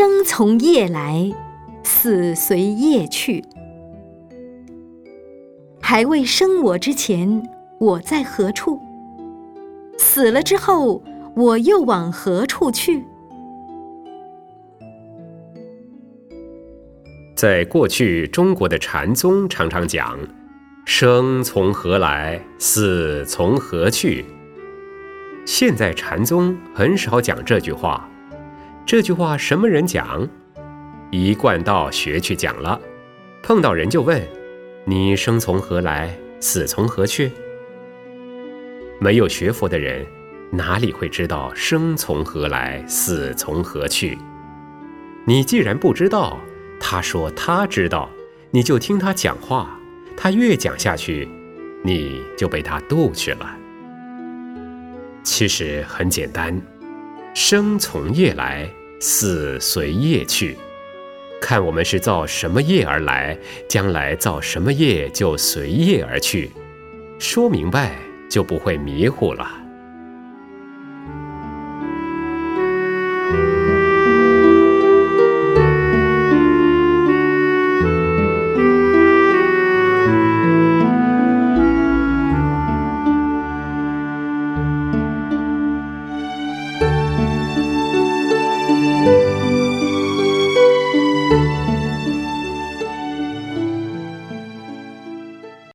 生从夜来，死随夜去。还未生我之前，我在何处？死了之后，我又往何处去？在过去，中国的禅宗常常讲“生从何来，死从何去”。现在禅宗很少讲这句话。这句话什么人讲？一贯道学去讲了。碰到人就问：“你生从何来，死从何去？”没有学佛的人，哪里会知道生从何来，死从何去？你既然不知道，他说他知道，你就听他讲话，他越讲下去，你就被他渡去了。其实很简单，生从业来，死随业去，看我们是造什么业而来，将来造什么业就随业而去，说明白就不会迷糊了。